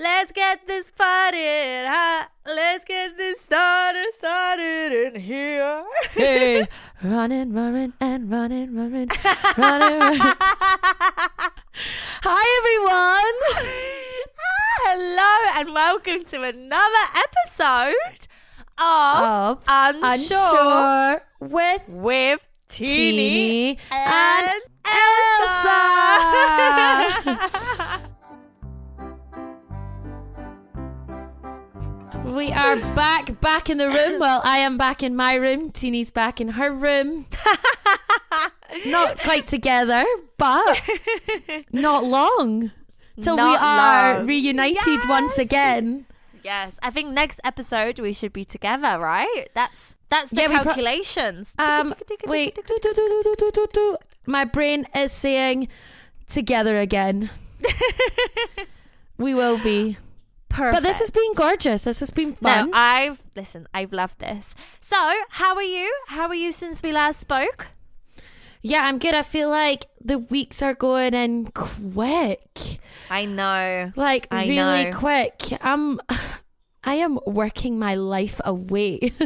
Let's get this party hot. Let's get this started, started in here. Hey, running, running, and running, running, running, running. Hi, everyone. Hello and welcome to another episode of Of Unsure, Unsure with with Tini, Tini and, and Ailsa. we are back, back in the room. Well, I am back in my room. Tini's back in her room. not quite together, but not long till not we are long. reunited yes. once again. Yes, I think next episode we should be together, right? That's that's the yeah, calculations. Pro- um, wait, my brain is saying together again. we will be. Perfect. but this has been gorgeous. This has been fun. No, I've listen. I've loved this. So, how are you? How are you since we last spoke? yeah, I'm good. I feel like the weeks are going in quick. I know. like I really know. quick. I'm I am working my life away.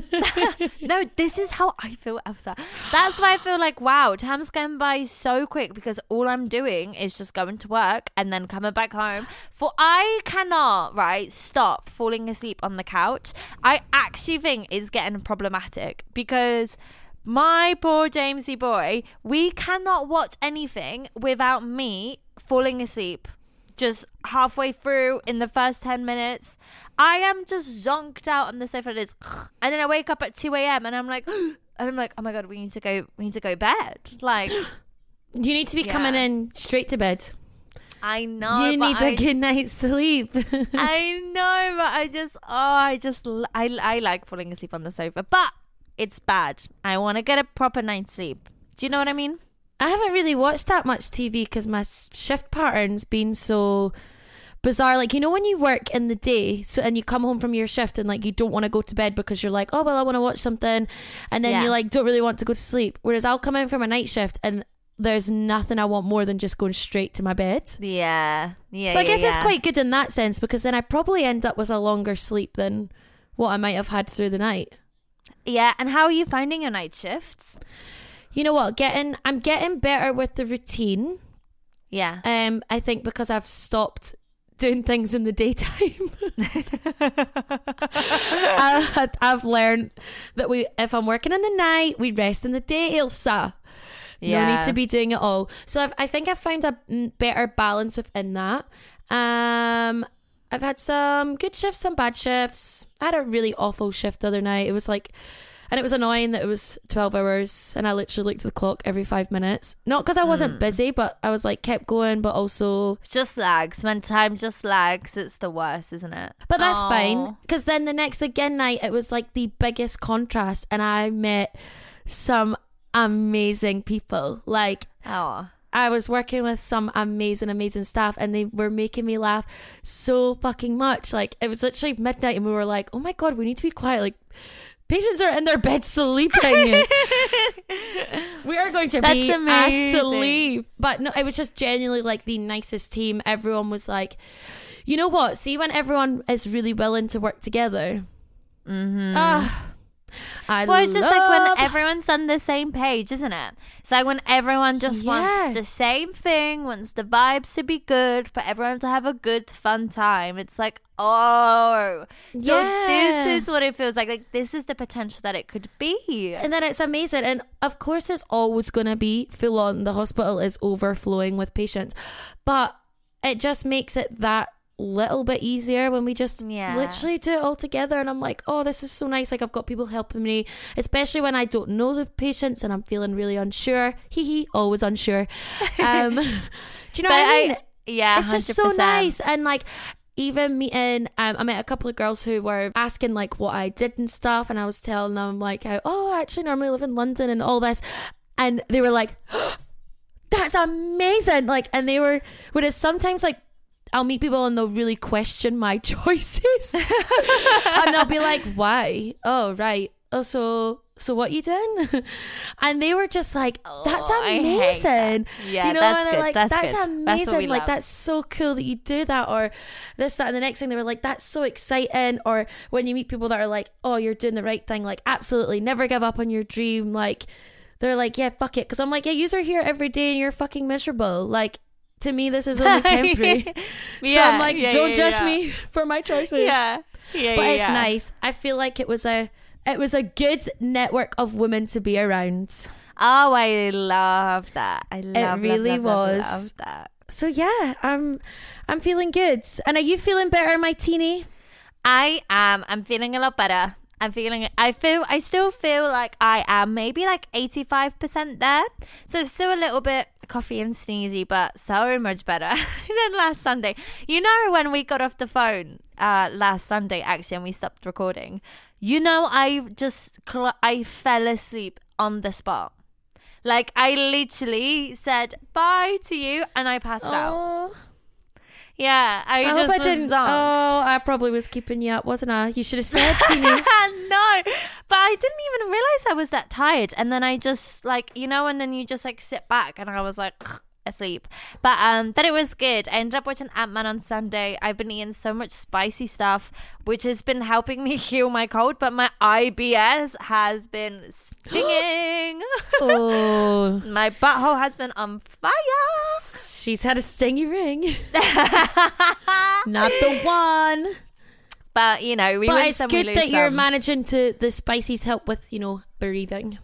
No, this is how I feel, Ailsa. That's why I feel like wow, time's going by so quick because all I'm doing is just going to work and then coming back home. For I cannot right stop falling asleep on the couch. I actually think it's getting problematic because. My poor Jamesy boy, we cannot watch anything without me falling asleep. Just halfway through in the first 10 minutes i am just zonked out on the sofa. And it's- and then i wake up at 2 a.m and i'm like and i'm like oh my god we need to go we need to go bed. Like you need to be coming in straight to bed. i know you need I, a good night's sleep. I know but i just oh i just I, I like falling asleep on the sofa but it's bad. I want to get a proper night's sleep. Do you know what i mean I haven't really watched that much TV because my shift pattern's been so bizarre. Like you know when you work in the day, so and you come home from your shift and like you don't want to go to bed because you're like, oh well, I want to watch something, and then Yeah. you like don't really want to go to sleep. Whereas I'll come in from a night shift and there's nothing I want more than just going straight to my bed. yeah yeah so I yeah, guess it's yeah. quite good in that sense because then I probably end up with a longer sleep than what I might have had through the night. yeah and how are you finding your night shifts You know what? Getting I'm getting better with the routine. yeah Um, I think because I've stopped doing things in the daytime. I, I've learned that we, if I'm working in the night, we rest in the day, Ailsa. Yeah. No need to be doing it all. So I've, I think I've found a better balance within that. Um, I've had some good shifts, some bad shifts. I had a really awful shift the other night. It was like, and it was annoying that it was 12 hours and I literally looked at the clock every five minutes. Not because I wasn't hmm. busy, but I was like, kept going, but also Just lags. When time just lags, it's the worst, isn't it? But that's Aw. fine because then the next again night it was like the biggest contrast, and I met some amazing people. Like Oh. I was working with some amazing, amazing staff, and they were making me laugh so fucking much. Like it was literally midnight, and we were like, "Oh my god, we need to be quiet." Like patients are in their bed sleeping. we are going to That's be amazing. asleep. But no, it was just genuinely like the nicest team. Everyone was like, you know what? See, when everyone is really willing to work together. Mm-hmm. Ah, I Well, it's just like when everyone's on the same page, isn't it? It's like when everyone just Yeah. wants the same thing, wants the vibes to be good, for everyone to have a good, fun time. It's like, oh, so Yeah. this is what it feels like. Like this is the potential that it could be. And then it's amazing. And of course, it's always going to be full on. The hospital is overflowing with patients. But it just makes it that little bit easier when we just Yeah. literally do it all together. And I'm like, oh, this is so nice. Like, I've got people helping me, especially when I don't know the patients and I'm feeling really unsure. Hee hee, always unsure. Um, do you know But what I mean? I, yeah, it's just so nice and like even meeting um, i met a couple of girls who were asking like what i did and stuff and i was telling them like how oh i actually normally live in london and all this and they were like that's amazing like and they were whereas sometimes like I'll meet people and they'll really question my choices. and they'll be like, why? Oh, right. Oh, so so what you doing? and they were just like, that's Oh, amazing. that. Yeah, you know, that's and good. like, That's that's, good. That's amazing. we like, love. that's so cool that you do that, or this, that, and the next thing they were like, that's so exciting. Or when you meet people that are like, oh, you're doing the right thing, like, absolutely, never give up on your dream. Like, they're like, yeah, fuck it. Cause I'm like, yeah, you are here every day and you're fucking miserable. Like, to me, this is only temporary. so I'm like, yeah, don't yeah, judge yeah. me for my choices. Yeah. Yeah. But yeah, it's yeah. nice. I feel like it was a it was a good network of women to be around. Oh, I love that. I love love, really love, love, was. love that. So yeah, I'm I'm feeling good. And are you feeling better, my Tini? I am. I'm feeling a lot better. I'm feeling. I feel. I still feel like I am maybe like 85 percent there. So still a little bit coffee and sneezy, but so much better than last Sunday. You know when we got off the phone uh last Sunday actually, and we stopped recording. You know, I just cl- I fell asleep on the spot. Like I literally said bye to you, and I passed out. Oh, Yeah, I, I, just hope I was didn't. zonked. Oh, I probably was keeping you up, wasn't I? You should have said, Tini. no, but I didn't even realize I was that tired. And then I just like you know, and then you just like sit back, and I was like asleep. But um, then it was good. I ended up watching Ant Man on Sunday. I've been eating so much spicy stuff, which has been helping me heal my cold. But my IBS has been stinging. oh, my butthole has been on fire. she's had a stingy ring. Not the one. But you know, we but it's some, good that you're managing to the spices help with you know breathing.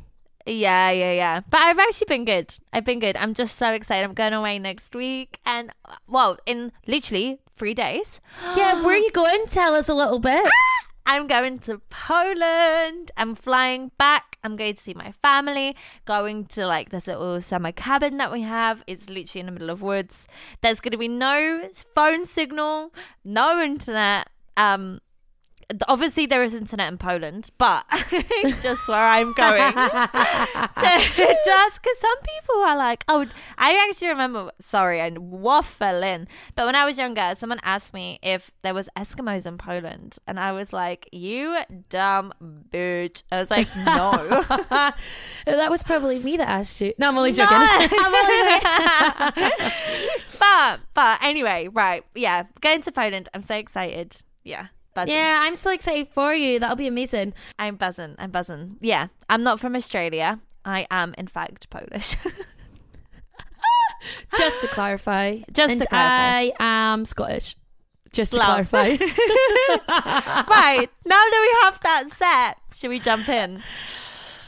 Yeah, yeah, yeah. But I've actually been good. I've been good. I'm just so excited. I'm going away next week, and well, in literally three days, Yeah, where are you going? Tell us a little bit. I'm going to Poland. I'm flying back. I'm going to see my family. Going to like this little summer cabin that we have. It's literally in the middle of woods. There's going to be no phone signal, no internet. Um, obviously there is internet in Poland, but just where I'm going. just because some people are like, oh, I actually remember. Sorry, I waffle in. But when I was younger, someone asked me if there was Eskimos in Poland, and I was like, "You dumb bitch." I was like, "No." that was probably me that asked you. No, I'm only joking. No. I'm only but but anyway, right? Yeah, going to Poland. I'm so excited. Yeah. Buzzing. yeah, I'm so excited for you. That'll be amazing. I'm buzzing. I'm buzzing. Yeah, I'm not from Australia. I am, in fact, Polish. Just to clarify. Just and to clarify. I am Scottish. Just to Love. clarify. right now that we have that set, should we jump in?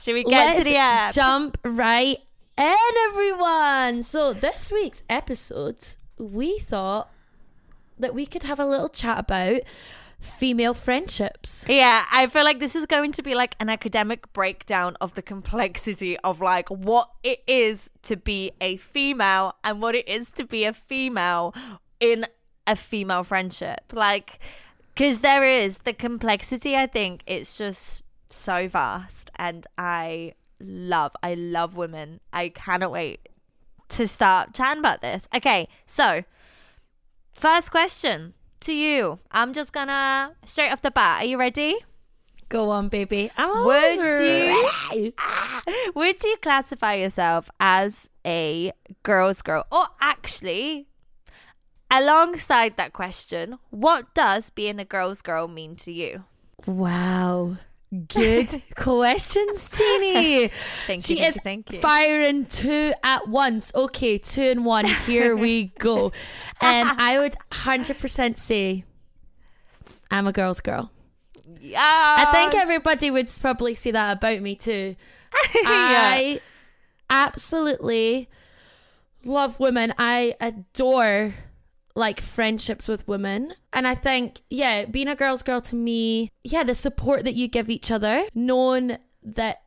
Should we get Let's to the app? jump right in, everyone. So this week's episode, we thought that we could have a little chat about female friendships. Yeah, I feel like this is going to be like an academic breakdown of the complexity of like what it is to be a female and what it is to be a female in a female friendship. Like, because there is the complexity, I think it's just so vast. And I love, I love women. I cannot wait to start chatting about this. Okay, so first question to you. I'm just gonna straight off the bat. Are you ready? Go on, baby. I'm always Would ready. you would you classify yourself as a girl's girl? Or actually, alongside that question, what does being a girl's girl mean to you? Wow. Good questions, Tini. Thank she you, thank is thank you. firing two at once. Okay, two and one. Here we go. And I would 100% say I'm a girl's girl. Yeah. I think everybody would probably say that about me too. I absolutely love women. I adore like friendships with women. And I think, yeah, being a girl's girl to me, yeah, the support that you give each other, knowing that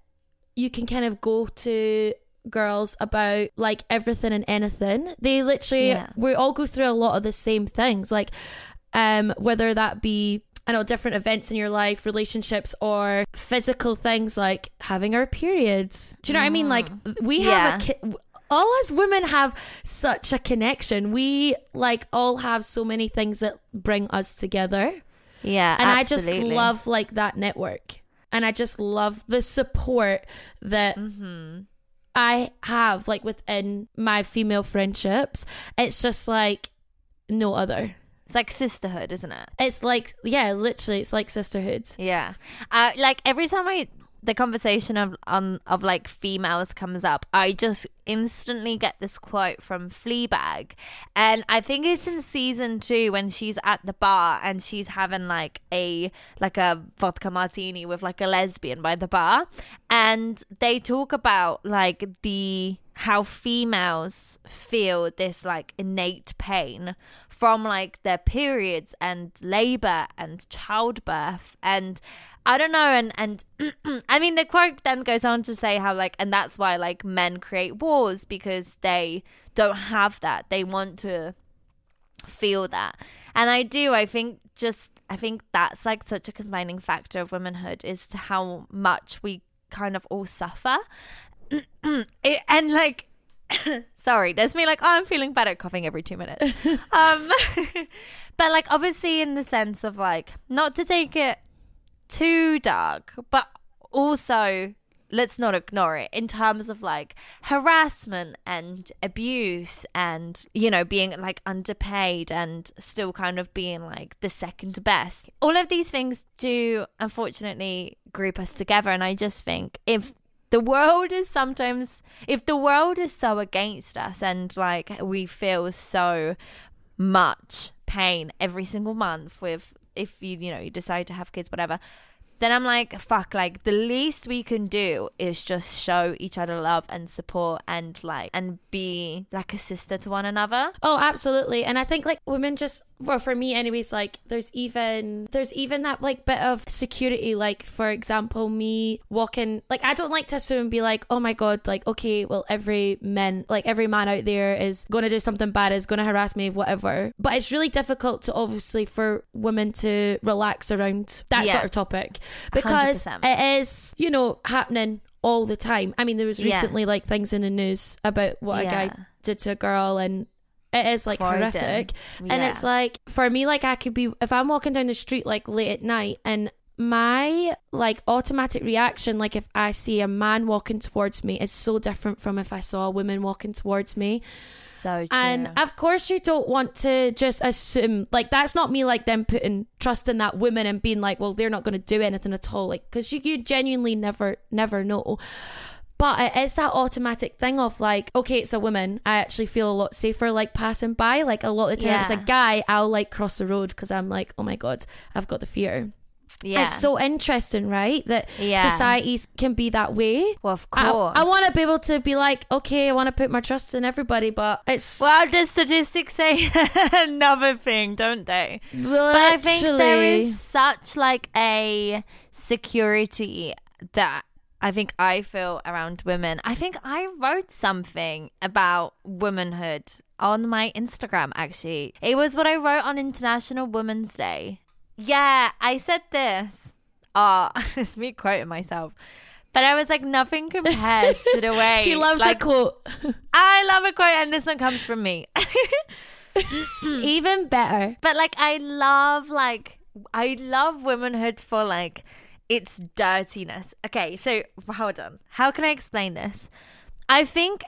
you can kind of go to girls about like everything and anything. They literally Yeah. we all go through a lot of the same things. Like um whether that be I know different events in your life, relationships, or physical things like having our periods. Do you know what I mean? Like we have a ki- all us women have such a connection. We like all have so many things that bring us together, Yeah. and absolutely. I just love like that network. and I just love the support that Mm-hmm. I have like within my female friendships. It's just like no other. It's like sisterhood, isn't it? It's like yeah, literally, it's like sisterhood. Yeah. Uh, like every time I the conversation of on of like females comes up, I just instantly get this quote from Fleabag, and I think it's in season two when she's at the bar and she's having like a like a vodka martini with like a lesbian by the bar, and they talk about like the how females feel this like innate pain from like their periods and labor and childbirth. And I don't know and and I mean the quote then goes on to say how like and that's why like men create wars because they don't have that. They want to feel that. And I do I think just I think that's like such a combining factor of womanhood is to how much we kind of all suffer. It, and like sorry there's me like oh i'm feeling better coughing every two minutes. Um but like obviously in the sense of like not to take it too dark. But also let's not ignore it. In terms of like harassment and abuse and you know being like underpaid and still kind of being like the second best. All of these things do unfortunately group us together. And i just think if the world is sometimes if the world is so against us and like we feel so much pain every single month with if you you know you decide to have kids whatever then I'm like, fuck, like the least we can do is just show each other love and support and like and be like a sister to one another. Oh, absolutely. And I think like women just well for me anyways like there's even there's even that like bit of security like for example me walking like I don't like to assume and be like oh my god like okay well every man like every man out there is going to do something bad is going to harass me whatever but it's really difficult to obviously for women to relax around that Yeah. sort of topic because 100%. it is you know happening all the time. I mean there was Yeah. recently like things in the news about what a guy did to a girl and it is like horrific. and it's like for me like i could be if i'm walking down the street like late at night and my like automatic reaction like if i see a man walking towards me is so different from if i saw a woman walking towards me so true. and of course you don't want to just assume like that's not me like them putting trust in that woman and being like well they're not going to do anything at all like because you, you genuinely never never know. But it is that automatic thing of like okay it's a woman. I actually feel a lot safer like passing by. Like a lot of the time it's a guy i'll like cross the road because i'm like oh my god i've got the fear yeah. it's so interesting right that Yeah. societies can be that way well, of I, course. I want to be able to be like okay i want to put my trust in everybody but it's well, the statistics say another thing, don't they? But I think there is such like a security that I think I feel around women. I think I wrote something about womanhood on my Instagram actually. It was what I wrote on International Women's Day. Yeah, I said this. Oh, it's me quoting myself. But I was like, nothing compares to the way she loves like, a quote I love a quote, and this one comes from me. even better But like I love like I love womanhood for like its dirtiness. Okay, so hold on. How can I explain this? I think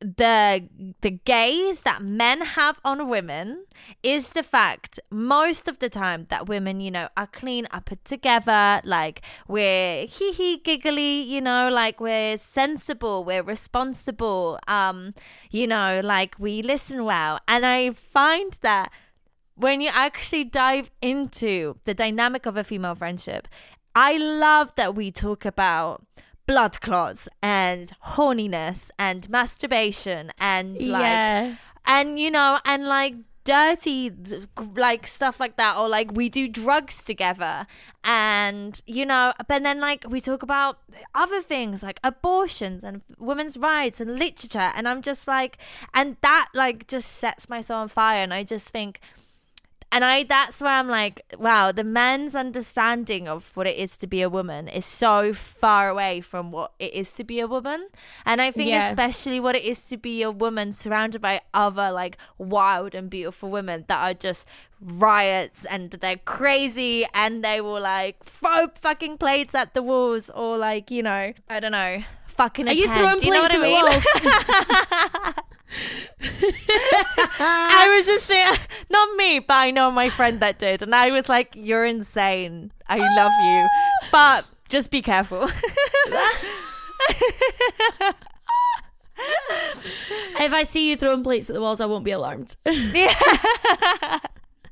the the gaze that men have on women is the fact most of the time that women you know are clean are put together like we're hee hee giggly you know like we're sensible we're responsible um you know like we listen well. And i find that when you actually dive into the dynamic of a female friendship, I love that we talk about blood clots and horniness and masturbation and like yeah. and you know and like dirty like stuff like that or like we do drugs together. And you know but then like we talk about other things like abortions and women's rights and literature. And i'm just like and that like just sets my soul on fire. And i just think And I that's where I'm like, wow, the men's understanding of what it is to be a woman is so far away from what it is to be a woman. And I think Yeah. especially what it is to be a woman surrounded by other like wild and beautiful women that are just riots and they're crazy and they will like throw fucking plates at the walls or like, you know, I don't know, fucking Are you throwing you know plates at I the walls? I was just saying, not me, but I know my friend that did, and I was like, "You're insane. I love you, but just be careful." if I see you throwing plates at the walls, I won't be alarmed. yeah.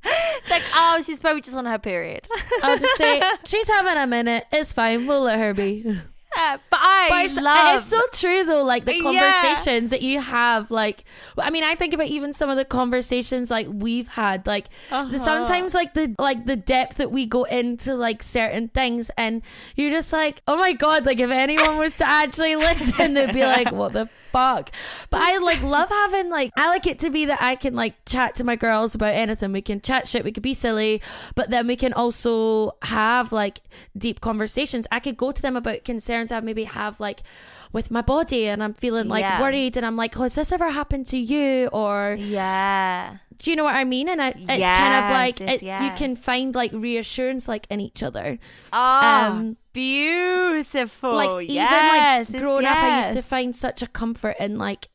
it's like, oh, she's probably just on her period. I'll just say she's having a minute. It's fine. We'll let her be. Yeah, but I But it's, love. it's so true though. Like the Yeah. conversations that you have. Like, I mean, I think about even some of the conversations like we've had. Like Uh-huh. sometimes like the like the depth that we go into like certain things, and you're just like, oh my god! Like if anyone was to actually listen, they'd be like, what the fuck? But I like love having like I like it to be that I can like chat to my girls about anything. We can chat shit. We could be silly, but then we can also have like deep conversations. I could go to them about concerns I maybe have like with my body, and I'm feeling like Yeah. worried, and I'm like, oh, has this ever happened to you? Or yeah. do you know what I mean? And I, it's kind of Yes, like yes, you can find like reassurance like in each other. Oh, Um, beautiful. like yes, even like growing up i used to find such a comfort in like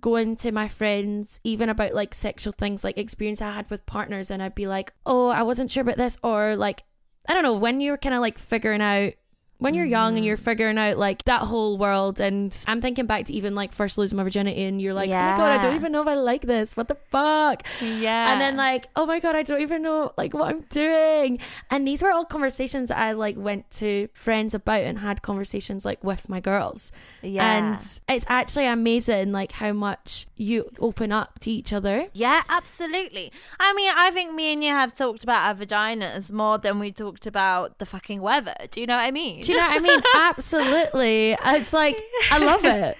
going to my friends even about like sexual things like experience i had with partners and i'd be like oh i wasn't sure about this or like i don't know when you're kind of like figuring out when you're young and you're Mm-hmm. figuring out like that whole world and i'm thinking back to even like first losing my virginity and you're like oh my god i don't even know if i like this what the fuck Yeah. and then like oh my god i don't even know like what i'm doing and these were all conversations i like went to friends about and had conversations like with my girls yeah. and it's actually amazing like how much you open up to each other Yeah, absolutely. I mean, I think me and you have talked about our vaginas more than we talked about the fucking weather. Do you know what I mean? Do you know what i mean absolutely it's like i love it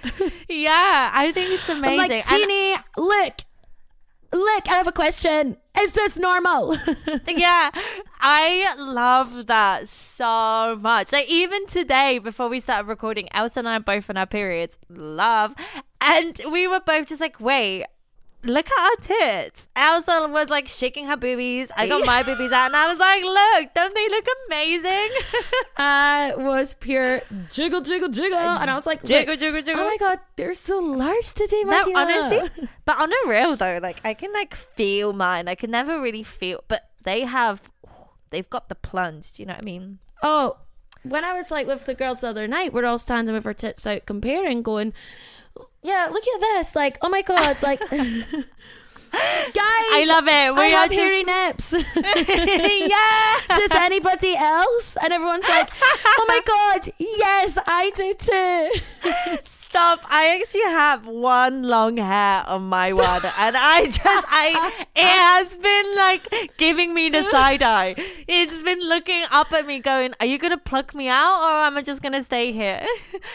yeah, I think it's i'm amazing. like And- Tini look look i have a question is this normal yeah, I love that so much. Like even today, before we started recording, Ailsa and I are both on our periods. Love, and we were both just like, wait. Look at our tits. Ailsa was like shaking her boobies. I got my boobies out, and I was like, "Look, don't they look amazing?" I was pure jiggle jiggle jiggle and i was like jiggle, jiggle, jiggle. oh my god they're so large today No, Martina. honestly, but on a real though, like I can like feel mine. I can never really feel, but they have, they've got the plunge. Do you know what I mean? Oh, when I was like with the girls the other night, we're all standing with our tits out comparing, going, Yeah, look at this. Like, oh my god, like Guys I love it. I We are have hairy just, nips. yeah. Does anybody else? And everyone's like, Oh my god, yes, I do too. Stop! I actually have one long hair on my one, and I just, I, it has been like giving me the side eye. It's been looking up at me, going, "Are you gonna pluck me out, or am I just gonna stay here?"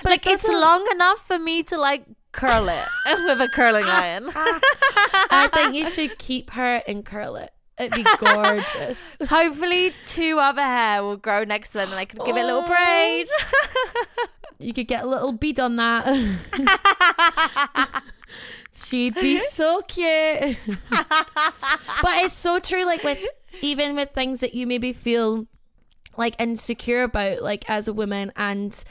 like it's long enough for me to like curl it with a curling iron. I think you should keep her and curl it. It'd be gorgeous. Hopefully, two other hair will grow next to them, and I can give it a little Oh. braid. You could get a little bead on that. She'd be so cute. but it's so true, like with even with things that you maybe feel like insecure about, like as a woman, and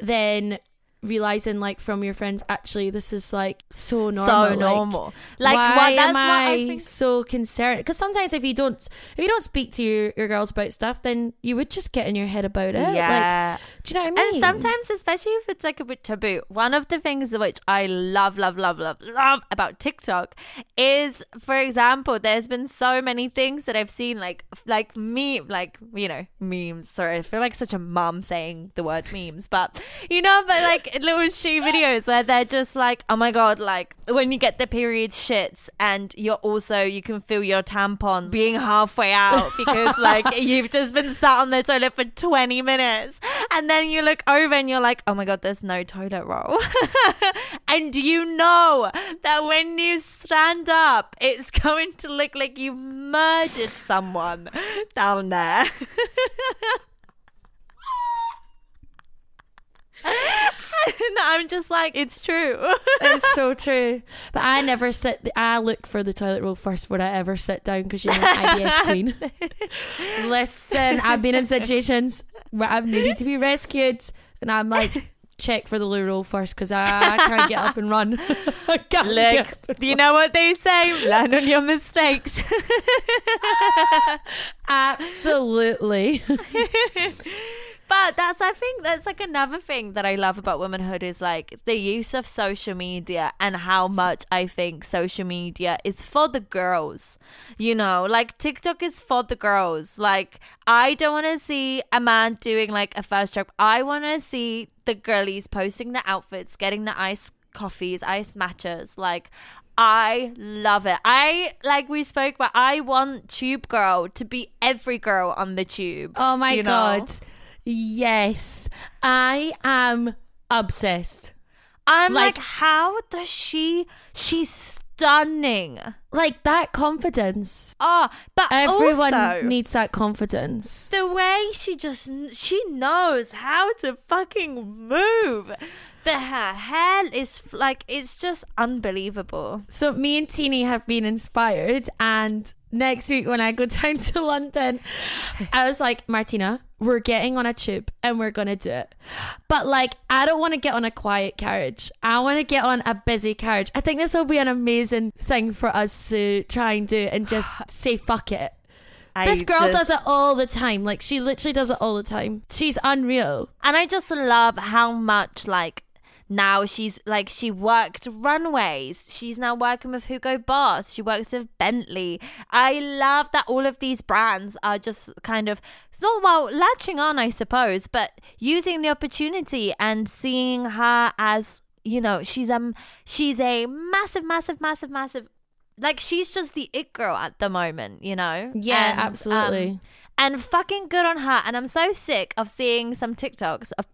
then realizing like from your friends, actually this is like so normal. so like, normal. Like, why what? That's am I, I think. so concerned? Because sometimes if you don't, if you don't speak to your, your girls about stuff, then you would just get in your head about it. Yeah. Like, do you know what I mean? And sometimes, especially if it's like a bit taboo, one of the things which I love, love, love, love, love about TikTok is, for example, there's been so many things that I've seen, like, like me, like you know, memes. Sorry, I feel like such a mom saying the word memes, but you know, but like like little she videos where they're just like, oh my god, like when you get the period shits and you're also you can feel your tampon being halfway out because like you've just been sat on the toilet for 20 minutes and then you look over and you're like, oh my god, there's no toilet roll. and you know that when you stand up, it's going to look like you've murdered someone down there. and I'm just like, it's true. it's so true. But I never sit. I look for the toilet roll first before I ever sit down because you're an IBS queen. Listen, I've been in situations where I've needed to be rescued, and I'm like, check for the loo roll first because I, I, can't get up and run. Look, do you know what they say? Learn on your mistakes. Absolutely. But that's I think that's like another thing that I love about womanhood is like the use of social media and how much I think social media is for the girls. You know, like TikTok is for the girls. Like I don't want to see a man doing like a first stroke. I want to see the girlies posting the outfits, getting the ice coffees, ice matchas. Like I love it. I like we spoke but I want Tube Girl to be every girl on the tube. Oh my god. know? Yes. I am obsessed. I'm Like- like, how does she? She's stunning. Like that confidence. Oh, but Everyone also, needs that confidence. the way she just she knows how to fucking move. The her hair is like it's just unbelievable. So me and Tini have been inspired and next week when I go down to London, I was like, Martina, we're getting on a tube and we're gonna do it. But like I don't wanna get on a quiet carriage. I wanna get on a busy carriage. I think this will be an amazing thing for us to try and do and just say fuck it. I This girl just- does it all the time. Like she literally does it all the time. She's unreal. And I just love how much like now she's like she worked runways. She's now working with Hugo Boss. She works with Bentley. I love that all of these brands are just kind of so well latching on, I suppose, but using the opportunity and seeing her as you know she's um she's a massive, massive, massive, massive. Like she's just the it girl at the moment, you know. Yeah, And, um, absolutely. And fucking good on her. And I'm so sick of seeing some TikToks of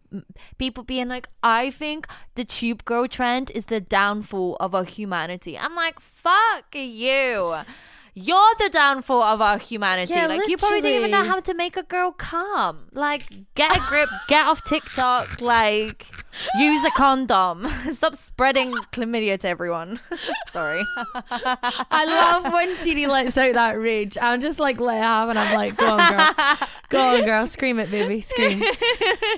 people being like, I think the tube girl trend is the downfall of our humanity. I'm like, fuck you. You're the downfall of our humanity. Yeah, like, you probably don't even know how to make a girl come. Like, get a grip, get off TikTok, like, use a condom. Stop spreading chlamydia to everyone. Sorry. I love when Tini lets out that rage. I'm just like let it have and I'm like, go on girl. Go on girl. Scream it, baby. Scream.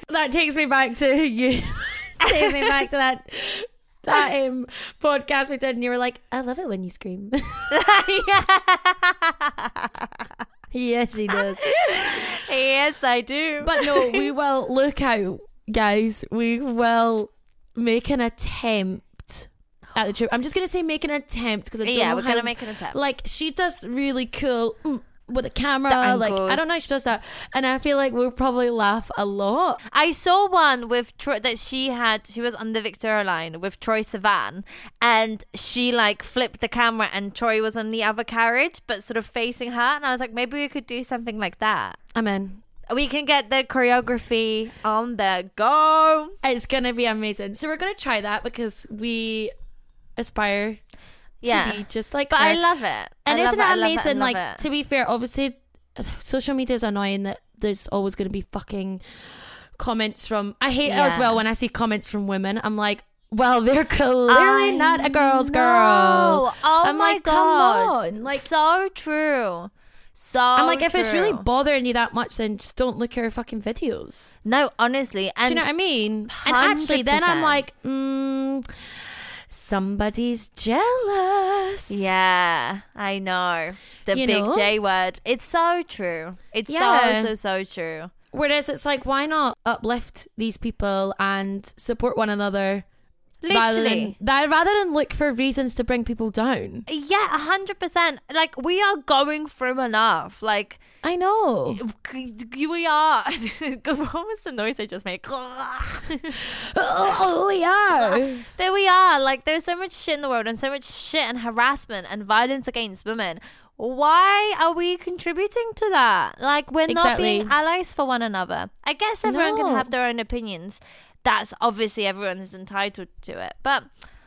that takes me back to you takes me back to that that um podcast we did and you were like, I love it when you scream. yeah, she does. yes, I do. But no, we will look out, guys. We will make an attempt at the trip. I'm just gonna say make an attempt because I don't yeah, know we're how- to make an attempt. like she does really cool mm, with the camera. Like I don't know she does that, and I feel like we'll probably laugh a lot. I saw one with Troye that she had. She was on the Victoria line with Troye Sivan, and she like flipped the camera, and Troye was on the other carriage, but sort of facing her. And I was like, maybe we could do something like that. I'm in. We can get the choreography on the go. It's gonna be amazing. So we're gonna try that because we aspire Yeah. to be just like But her. I love it. and I isn't love it amazing? I love like it. to be fair, obviously, social media is annoying that there's always going to be fucking comments from. I hate it as well when I see comments from women. I'm like, well, they're clearly I not a girl's girl. know. Oh I'm my like, come god! on, like- so true. So I'm like, if it's really bothering you that much, then just don't look at her fucking videos. no, honestly, and Do you know what I mean? And actually, then I'm like, mm, somebody's jealous. Yeah, I know. The You big know? J word. It's so true. It's Yeah. so, so, so true. Whereas it's like, why not uplift these people and support one another rather than Literally. rather than look for reasons to bring people down. Yeah, a hundred percent. Like we are going through enough. Like I know. we are. what was the noise I just made? oh, we are. there we are. Like there's so much shit in the world and so much shit and harassment and violence against women. Why are we contributing to that? Like we're not being allies for one another. I guess everyone can have their own opinions. That's obviously everyone is entitled to it. But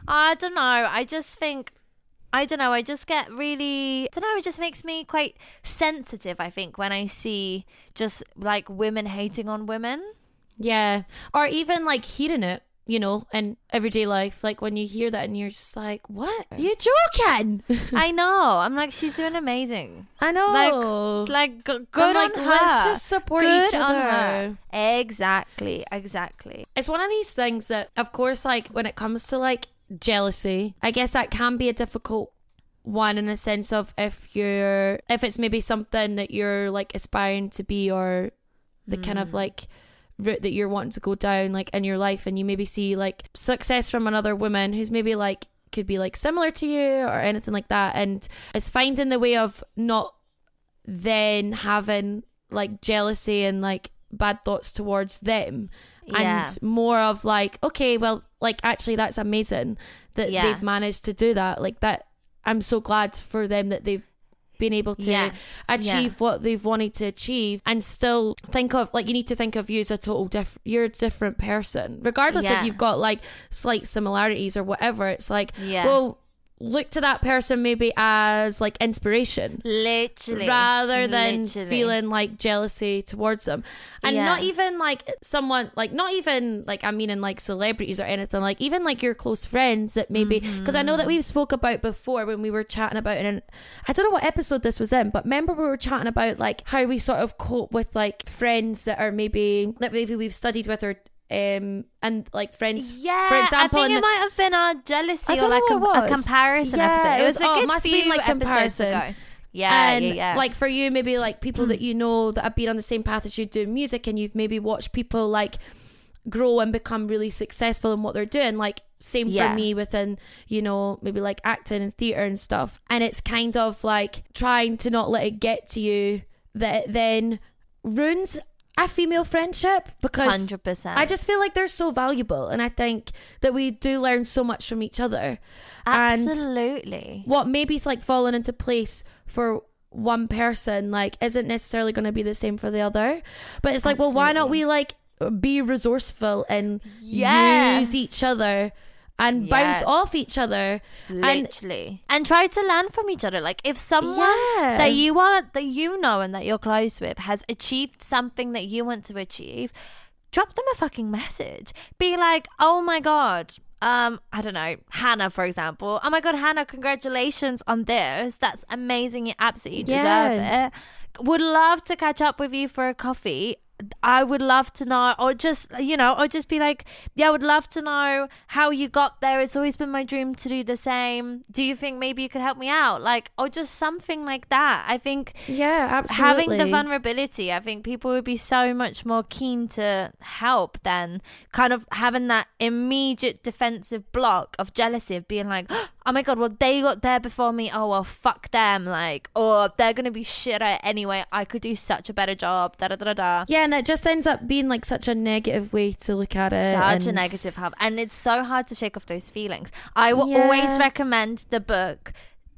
I don't know. I just think I don't know. I just get really, I don't know. It just makes me quite sensitive. I think when I see just like women hating on women. Yeah. Or even like hearing it, you know, in everyday life. Like when you hear that and you're just like, what? Are you joking? I know. I'm like, she's doing amazing. I know. Like, I'm good like, on her. let's just support good each other. her. Exactly. Exactly. It's one of these things that, of course, like when it comes to like jealousy, I guess that can be a difficult one in a sense of if you're, if it's maybe something that you're like aspiring to be or the kind of hmm. like route that you're wanting to go down like in your life and you maybe see like success from another woman who's maybe like could be like similar to you or anything like that. And it's finding the way of not then having like jealousy and like bad thoughts towards them Yeah. and more of like okay well like actually that's amazing that Yeah. they've managed to do that like that i'm so glad for them that they've been able to Yeah. achieve what they've wanted to achieve and still think of like you need to think of you as a total different you're a different person regardless Yeah. if you've got like slight similarities or whatever it's like Yeah. well look to that person maybe as like inspiration Literally. rather than Literally. feeling like jealousy towards them and Yeah. not even like someone like not even like i mean in like celebrities or anything like even like your close friends that maybe because i know Mm-hmm. that we've spoke about before when we were chatting about and i don't know what episode this was in but remember we were chatting about like how we sort of cope with like friends that are maybe that maybe we've studied with or um and like friends Yeah, for example I think it might have been our jealousy or like a, a comparison Yeah, episode. it It was- was, a oh, good must have been, like, comparison. ago. Yeah, and yeah, yeah. like for you maybe like people that you know that have been on the same path as you do music and you've maybe watched people like grow and become really successful in what they're doing like same Yeah. for me within you know maybe like acting and theater and stuff and it's kind of like trying to not let it get to you that it then ruins a female friendship because hundred percent. I just feel like they're so valuable and I think that we do learn so much from each other and absolutely. what maybe's like falling into place for one person like isn't necessarily going to be the same for the other but it's like well why not we like be resourceful and Yes. use each other and bounce off each other and Literally, and try to learn from each other. Like if someone Yeah. that you are that you know and that you're close with has achieved something that you want to achieve, drop them a fucking message. Be like, oh my god. Um, I don't know, Hannah, for example. Oh my god, Hannah, congratulations on this. That's amazing. You absolutely deserve Yeah. it. Would love to catch up with you for a coffee. I would love to know, or just, you know, or just be like, yeah, I would love to know how you got there. It's always been my dream to do the same. Do you think maybe you could help me out? Like, or just something like that. I think yeah absolutely having the vulnerability, I think people would be so much more keen to help than kind of having that immediate defensive block of jealousy of being like, oh, oh my god, well they got there before me. Oh well, fuck them. Like, oh they're gonna be shit at it anyway. I could do such a better job. Da da da da yeah and it just ends up being like such a negative way to look at it Such a and- negative hub, and it's so hard to shake off those feelings. I will always recommend the book,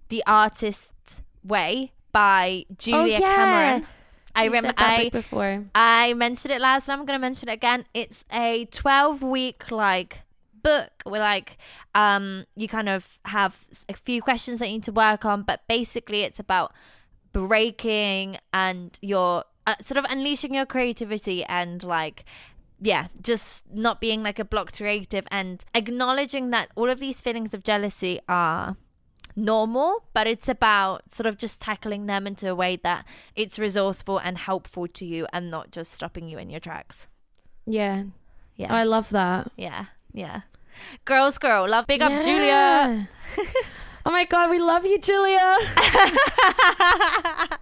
The Artist's Way by Julia Oh, yeah. Cameron. I remember I before I mentioned it last and I'm going to mention it again. It's a 12 week like book where like um you kind of have a few questions that you need to work on, but basically it's about breaking and your uh, sort of unleashing your creativity and like yeah, just not being like a blocked creative and acknowledging that all of these feelings of jealousy are normal, but it's about sort of just tackling them into a way that it's resourceful and helpful to you and not just stopping you in your tracks. yeah Yeah. I love that yeah. Yeah. Girls, girl, love big up Julia. Oh my god, we love you, Julia.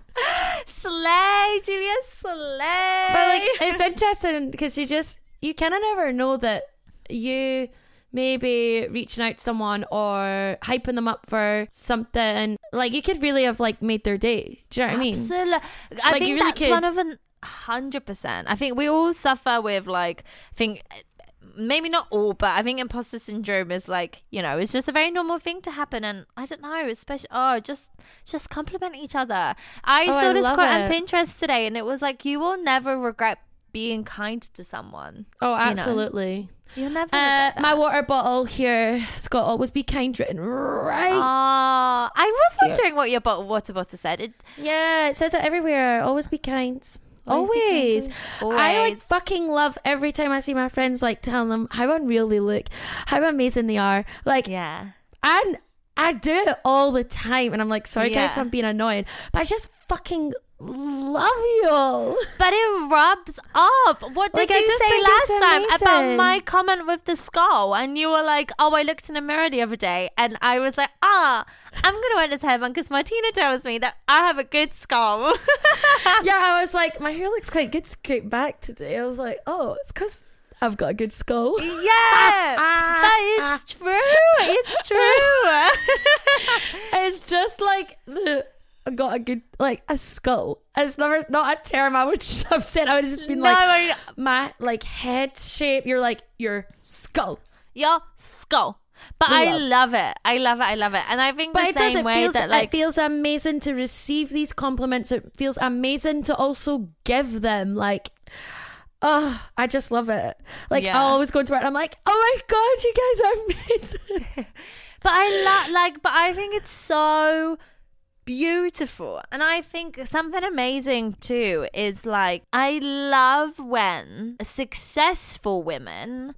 slay, Julia, slay. But like, it's interesting because you just you kind of never know that you maybe reaching out to someone or hyping them up for something. Like you could really have like made their day. Do you know what I mean? Absolutely. I Like, think you really that's one of an hundred percent. I think we all suffer with like, I think maybe not all, but I think imposter syndrome is like you know it's just a very normal thing to happen, and I don't know, especially oh just just compliment each other. I Oh, saw I this quote on. Pinterest today, and it was like you will never regret being kind to someone. Oh, absolutely. You'll never. Uh, my water bottle here got always be kind written right. Ah, I was wondering what your bottle, water bottle said. It, yeah, it says it everywhere. Always be kind. Always Always. I like fucking love every time I see my friends like telling them how unreal they look, how amazing they are. Like yeah. and I do it all the time and I'm like, sorry guys Yeah. if I'm being annoying. But I just fucking love you all. But it rubs off. What did Like, I you just say last time about my comment with the skull? And you were like, "Oh, I looked in the mirror the other day, and I was like, ah, I'm gonna wear this headband because Martina tells me that I have a good skull." yeah, I was like, my hair looks quite good straight back today. I was like, oh, it's because I've got a good skull. yeah, it's true. It's true. It's just like the I got a good like a skull. It's never not a term I would have said. I would have just been no, like I mean, my like head shape. You're like your skull. your skull. But We I love. love it. I love it. I love it. And I think But the it same does. It way feels that like it feels amazing to receive these compliments. It feels amazing to also give them. Like, oh, I just love it. Like Yeah. I always go to work. and I'm like, oh my god, you guys are amazing. But I love like, but I think it's so beautiful, and I think something amazing too is like I love when successful women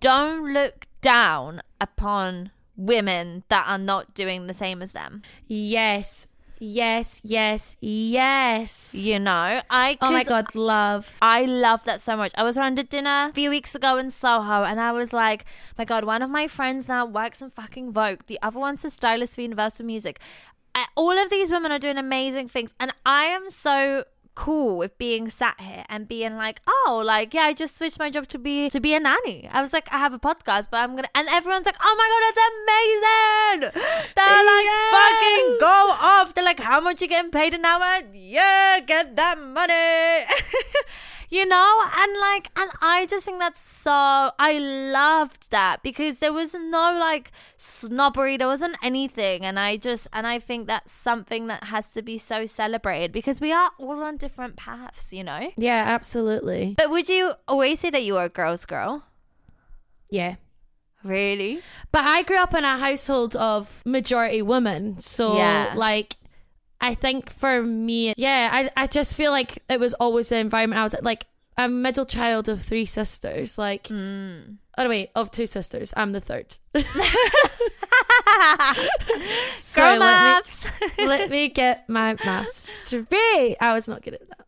don't look down upon women that are not doing the same as them. yes, yes, yes, yes. You know, I Oh my god, love. I love that so much. I was around a dinner a few weeks ago in Soho and I was like, my God, one of my friends now works in fucking Vogue. The other one's a stylist for Universal Music. All of these women are doing amazing things. And I am so cool with being sat here and being like, oh, like, yeah, I just switched my job to be to be a nanny. I was like, I have a podcast, but I'm gonna and everyone's like, oh my god, that's amazing. They're like Yes. fucking go off. They're like, how much you getting paid an hour? Yeah, get that money. you know, and like, and I just think that's so. I loved that because there was no like snobbery. There wasn't anything, and I just and I think that's something that has to be so celebrated because we are all on different paths. You know. Yeah, absolutely. But would you always say that you were a girl's girl? Yeah. Really? But I grew up in a household of majority women. So, Yeah. like, I think for me, yeah, I, I just feel like it was always the environment. I was at. like, I'm a middle child of three sisters. Like, Mm. oh, wait, of two sisters. I'm the third. Girl Sorry, let me- maths. let me get my maths straight. I was not good at that.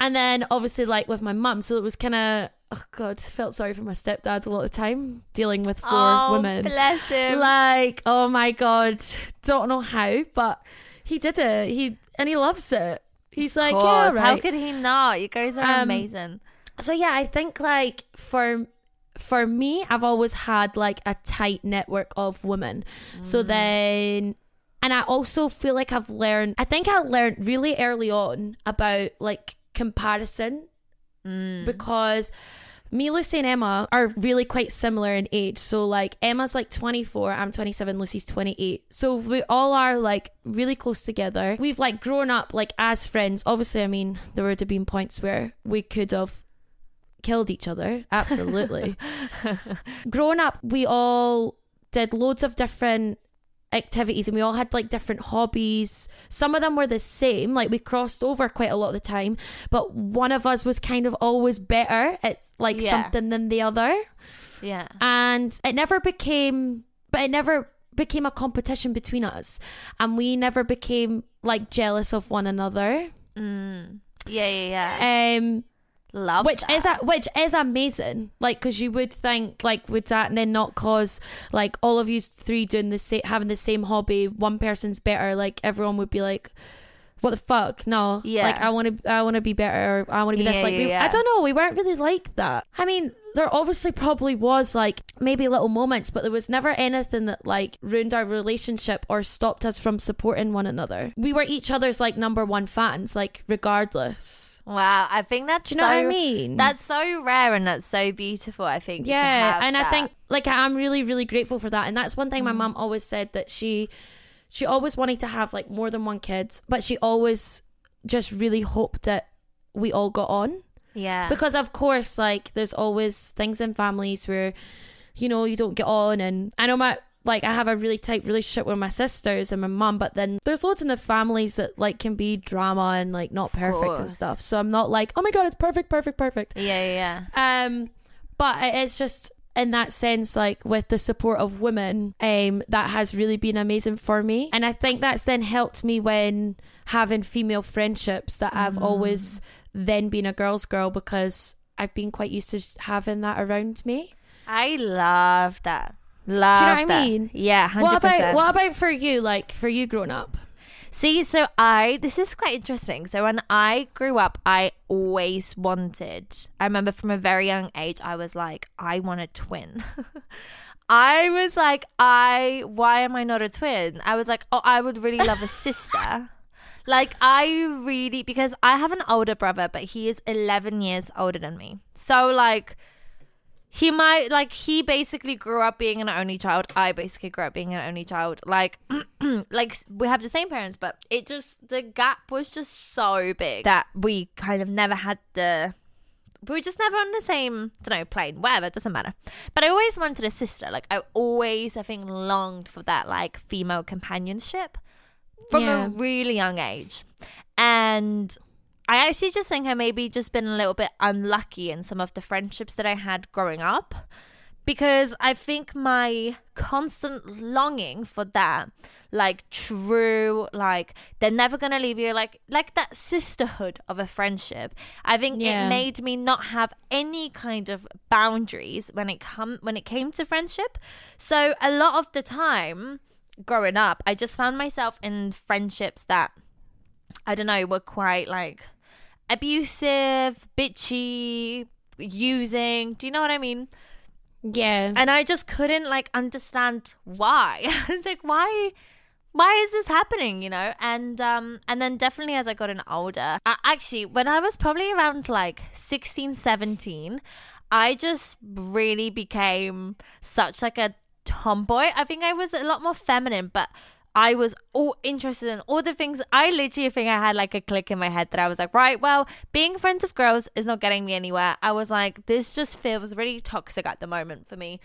And then obviously like with my mum, so it was kind of oh god, felt sorry for my stepdad a lot of the time dealing with four oh, women. Bless him. Like oh my god, don't know how, but he did it. He and he loves it. He's like yeah, right. How could he not? You guys are Um, amazing. so yeah, I think like for for me, I've always had like a tight network of women. Mm. So then and I also feel like I've learned I think I learned really early on about like comparison Mm. because me, Lucy, and Emma are really quite similar in age. So, like, Emma's like 24, I'm 27, Lucy's 28. So, we all are like really close together. We've like grown up like as friends. Obviously, I mean, there would have been points where we could have killed each other. Absolutely. Growing up, we all did loads of different activities and we all had like different hobbies. Some of them were the same, like we crossed over quite a lot of the time, but one of us was kind of always better at like Yeah. something than the other. Yeah. And it never became, but it never became a competition between us. And we never became like jealous of one another. Mm. Yeah, yeah, yeah. Um, Love which that. is a, which is amazing like because you would think like would that and then not cause like all of you three doing the same having the same hobby one person's better like everyone would be like what the fuck no Yeah. like i want to i want to be better i want to be this like yeah, we, yeah. i don't know we weren't really like that i mean there obviously probably was like maybe little moments, but there was never anything that like ruined our relationship or stopped us from supporting one another. We were each other's like number one fans, like regardless. Wow, I think that's Do you know so, what I mean? That's so rare and that's so beautiful. I think. yeah, and I think like I'm really really grateful for that, and that's one thing my mm. mum always said that she she always wanted to have like more than one kid, but she always just really hoped that we all got on. yeah, because of course like there's always things in families where you know you don't get on and i know my like i have a really tight relationship with my sisters and my mum but then there's loads in the families that like can be drama and like not perfect and stuff so i'm not like oh my god it's perfect perfect perfect yeah, yeah, yeah. um but it's just in that sense like with the support of women um that has really been amazing for me and i think that's then helped me when having female friendships that i've always then been a girl's girl because i've been quite used to having that around me I love that. Love you know what I that. mean? Yeah, hundred what about what about for you like for you growing up See, so I this is quite interesting. So when I grew up, I always wanted. I remember from a very young age, I was like, I want a twin. I was like, I why am I not a twin? I was like, oh, I would really love a sister. Like I really because I have an older brother, but he is 11 years older than me. So like he might like he basically grew up being an only child. I basically grew up being an only child. Like like we have the same parents, but it just the gap was just so big that we kind of never had the we were just never on the same, don't know, plane, whatever, it doesn't matter. But I always wanted a sister. Like, I always, I think, longed for that, like, female companionship from Yeah. a really young age. And I actually just think I maybe just been a little bit unlucky in some of the friendships that I had growing up because I think my constant longing for that, like true, like they're never gonna leave you, like like that sisterhood of a friendship. I think Yeah. it made me not have any kind of boundaries when it come when it came to friendship. So a lot of the time growing up, I just found myself in friendships that I don't know were quite like abusive, bitchy, using. Do you know what I mean? yeah and I just couldn't like understand why. I was like, why? Why is this happening? You know, and um, and then definitely as I got an older, I, actually, when I was probably around like 16, 17, I just really became such like a tomboy. I think I was a lot more feminine, but I was all interested in all the things. I literally think I had like a click in my head that I was like, right, well, being friends with girls is not getting me anywhere. I was like, this just feels really toxic at the moment for me.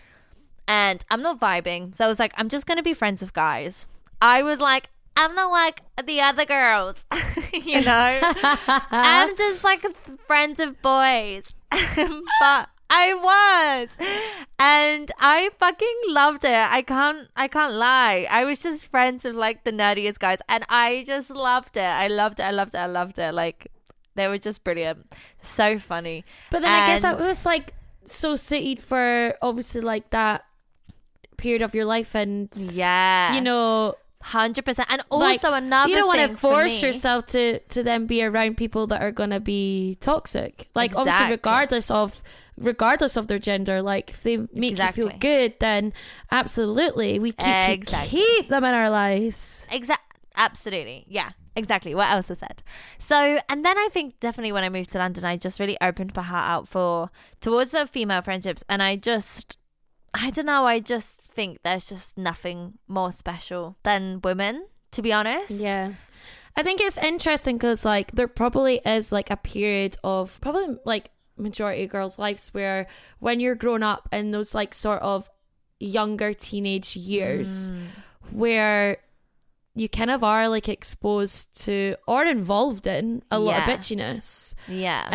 And I'm not vibing. So I was like, I'm just going to be friends with guys. I was like, I'm not like the other girls, you know? I'm just like friends of boys. but I was. And I fucking loved it. I can't I can't lie. I was just friends with like the nerdiest guys and I just loved it. I loved it. I loved it. I loved it. Like they were just brilliant. So funny. But then I guess that was like so suited for obviously like that period of your life and Yeah. you know hundred percent. And like, also another you don't want to force yourself to to then be around people that are going to be toxic like obviously regardless of regardless of their gender like if they make you feel good then absolutely we keep, Exactly. keep them in our lives Exactly. Absolutely. Yeah. Exactly. What else I said. So, and then I think definitely when I moved to London, I just really opened my heart out for towards the female friendships, and I just, I don't know. I just think there's just nothing more special than women. To be honest. Yeah. I think it's interesting because, like, there probably is like a period of probably like majority of girls' lives where when you're grown up in those like sort of younger teenage years Mm. where you kind of are like exposed to or involved in a lot of bitchiness. Yeah.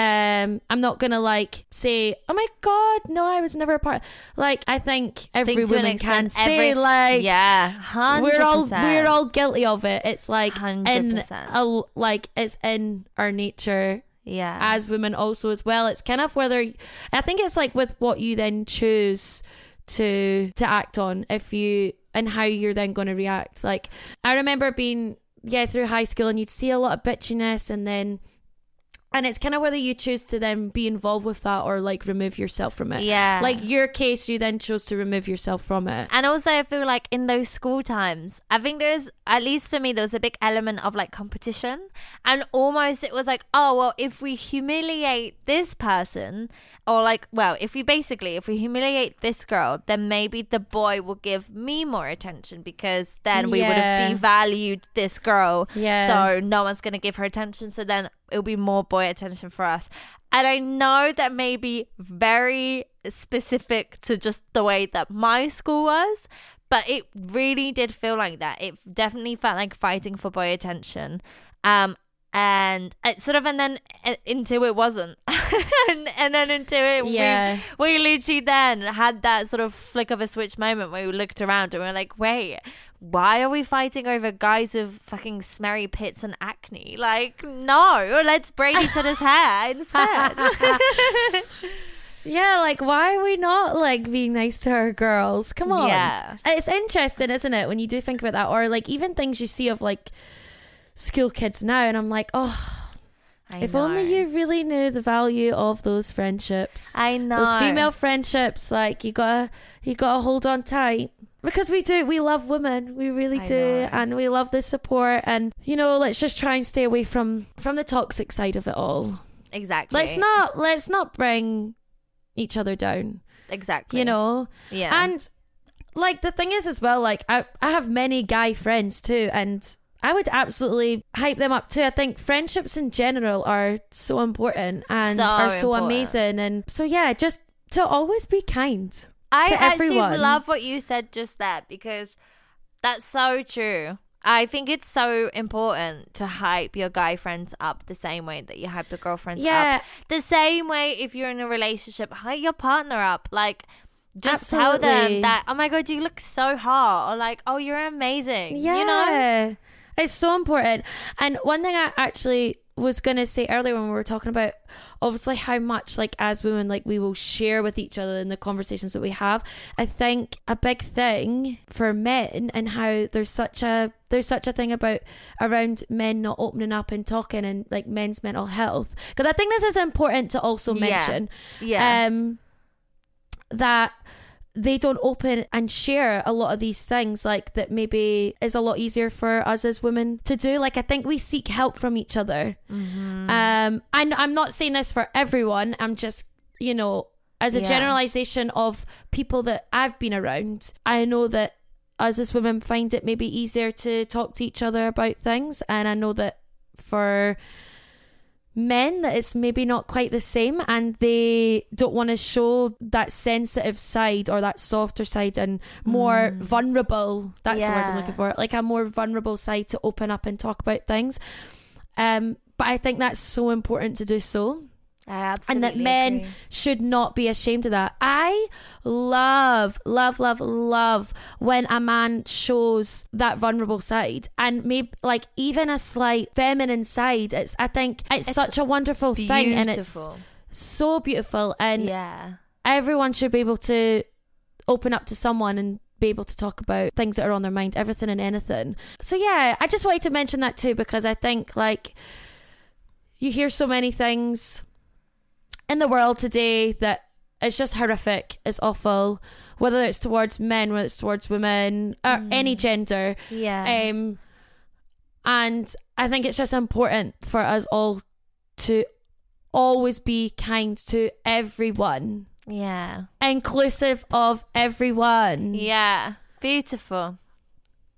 Um, I'm not gonna like say, "Oh my god, no, I was never a part." Like, I think every Think woman can extent, say, like, yeah. Hundred we're all we're all guilty of it. It's like in 100%. a, like it's in our nature Yeah. as women also as well. It's kind of whether I think it's like with what you then choose to to act on if you and how you're then going to react. Like I remember being yeah through high school and you'd see a lot of bitchiness and then And it's kind of whether you choose to then be involved with that or like remove yourself from it. Yeah. Like your case, you then chose to remove yourself from it. And also, I feel like in those school times, I think there's, at least for me, there was a big element of like competition. And almost it was like, oh, well, if we humiliate this person, or like, well, if we basically, if we humiliate this girl, then maybe the boy will give me more attention because then we would have devalued this girl. Yeah. So no one's going to give her attention. So then it'll be more boy attention for us. And I know that may be very specific to just the way that my school was, but it really did feel like that. It definitely felt like fighting for boy attention. Um, and it sort of, and then uh, into it wasn't, and, and then into it, Yeah. we, we literally then had that sort of flick of a switch moment where we looked around and we are like, wait, why are we fighting over guys with fucking smerry pits and acne? Like, no, let's braid each other's hair instead. Yeah, like why are we not like being nice to our girls? Come on. Yeah. It's interesting, isn't it, when you do think about that? Or like even things you see of like school kids now and I'm like, oh I if know. only you really knew the value of those friendships. I know. Those female friendships, like you gotta you gotta hold on tight. Because we do, we love women, we really I do, know. and we love the support. And you know, let's just try and stay away from from the toxic side of it all. Exactly. Let's not let's not bring each other down. Exactly. You know, Yeah. and like the thing is as well, like I I have many guy friends too, and I would absolutely hype them up too. I think friendships in general are so important and So are so important. amazing, and so yeah, just to always be kind. I to actually everyone. love what you said just there because that's so true. I think it's so important to hype your guy friends up the same way that you hype your girlfriends Yeah. up. The same way if you're in a relationship, hype your partner up. Like just tell them that, oh my god, you look so hot or like, oh you're amazing. Yeah, You know? It's so important. And one thing I actually was gonna say earlier when we were talking about obviously how much like as women like we will share with each other in the conversations that we have i think a big thing for men and how there's such a there's such a thing about around men not opening up and talking and like men's mental health because i think this is important to also Yeah. mention Yeah. um that they don't open and share a lot of these things like that maybe is a lot easier for us as women to do like i think we seek help from each other Mm-hmm. um and i'm not saying this for everyone i'm just you know as a Yeah. generalization of people that i've been around i know that us as women find it maybe easier to talk to each other about things and i know that for men that it's maybe not quite the same and they don't want to show that sensitive side or that softer side and more vulnerable that's the word i'm Mm. Looking for like a more vulnerable side to open up and talk about things. Um but i think that's so important to do so and that men agree. should not be ashamed of that. I love, love, love, love when a man shows that vulnerable side and maybe like even a slight feminine side. It's I think it's, It's such a wonderful thing and it's so beautiful and yeah. everyone should be able to open up to someone and be able to talk about things that are on their mind, everything and anything. So yeah, I just wanted to mention that too because I think like you hear so many things in the world today that it's just horrific, it's awful, whether it's towards men, whether it's towards women, or any gender. Yeah. Um, and I think it's just important for us all to always be kind to everyone, yeah. inclusive of everyone. Yeah. Beautiful.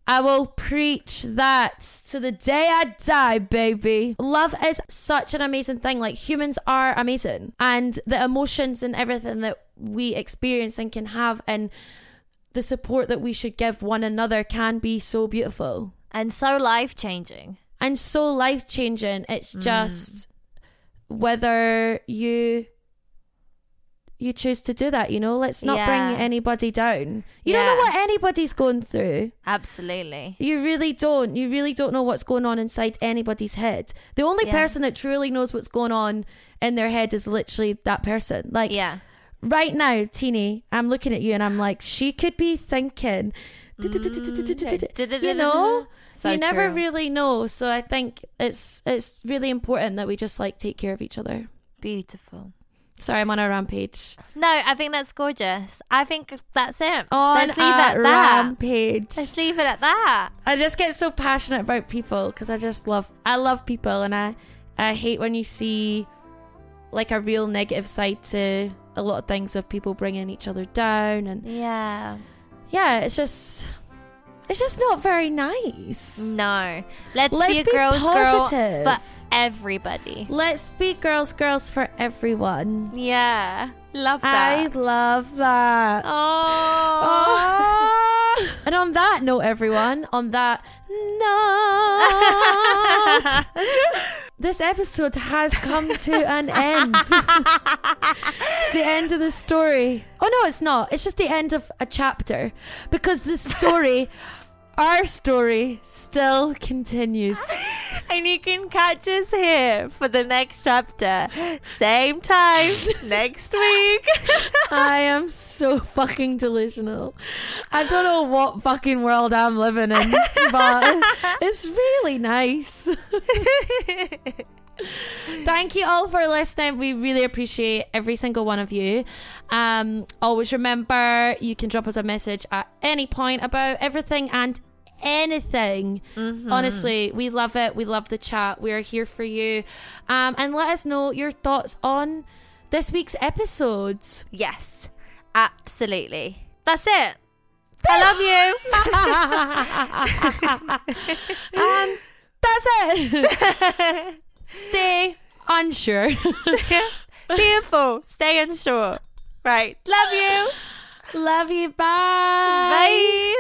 I will preach that to the day I die, baby. Love is such an amazing thing. Like humans are amazing, and the emotions and everything that we experience and can have, and the support that we should give one another can be so beautiful And so life changing. and so life changing. It's mm. just whether you you choose to do that. You know, let's not Yeah. bring anybody down. You don't know Yeah. what anybody's going through. Absolutely. You really don't. You really don't know what's going on inside anybody's head. The only Yeah. person that truly knows what's going on in their head is literally that person. Like Yeah. right now, Tini, I'm looking at you and I'm like, she could be thinking, you know, So you never true. really know. So I think it's it's really important that we just like take care of each other. Beautiful. Sorry, I'm on a rampage. No, I think that's gorgeous. I think that's it. On Let's leave a it at that. rampage. Let's leave it at that. I just get so passionate about people because I just love I love people and I I hate when you see like a real negative side to a lot of things of people bringing each other down and Yeah. yeah it's just it's just not very nice. No. Let's, Let's be be girls positive. girl for everybody. Let's be girls girls for everyone. Yeah. Love I that. love that. Oh. Oh. and on that note, everyone, on that note, this episode has come to an end. it's the end of the story. Oh, no, it's not. It's just the end of a chapter because the story, our story, still continues. and you can catch us here for the next chapter. Same time next week. I am so fucking delusional. I don't know what fucking world I'm living in, but it's really nice. Thank you all for listening. We really appreciate every single one of you. Um, always remember you can drop us a message at any point about everything and anything. Honestly, we love it. We love the chat. We are here for you. Um, and let us know your thoughts on this week's episodes. yes. Absolutely. That's it. I love you. and that's it. Stay unsure. Beautiful. Stay unsure. Right. Love you. Love you. Bye. Bye.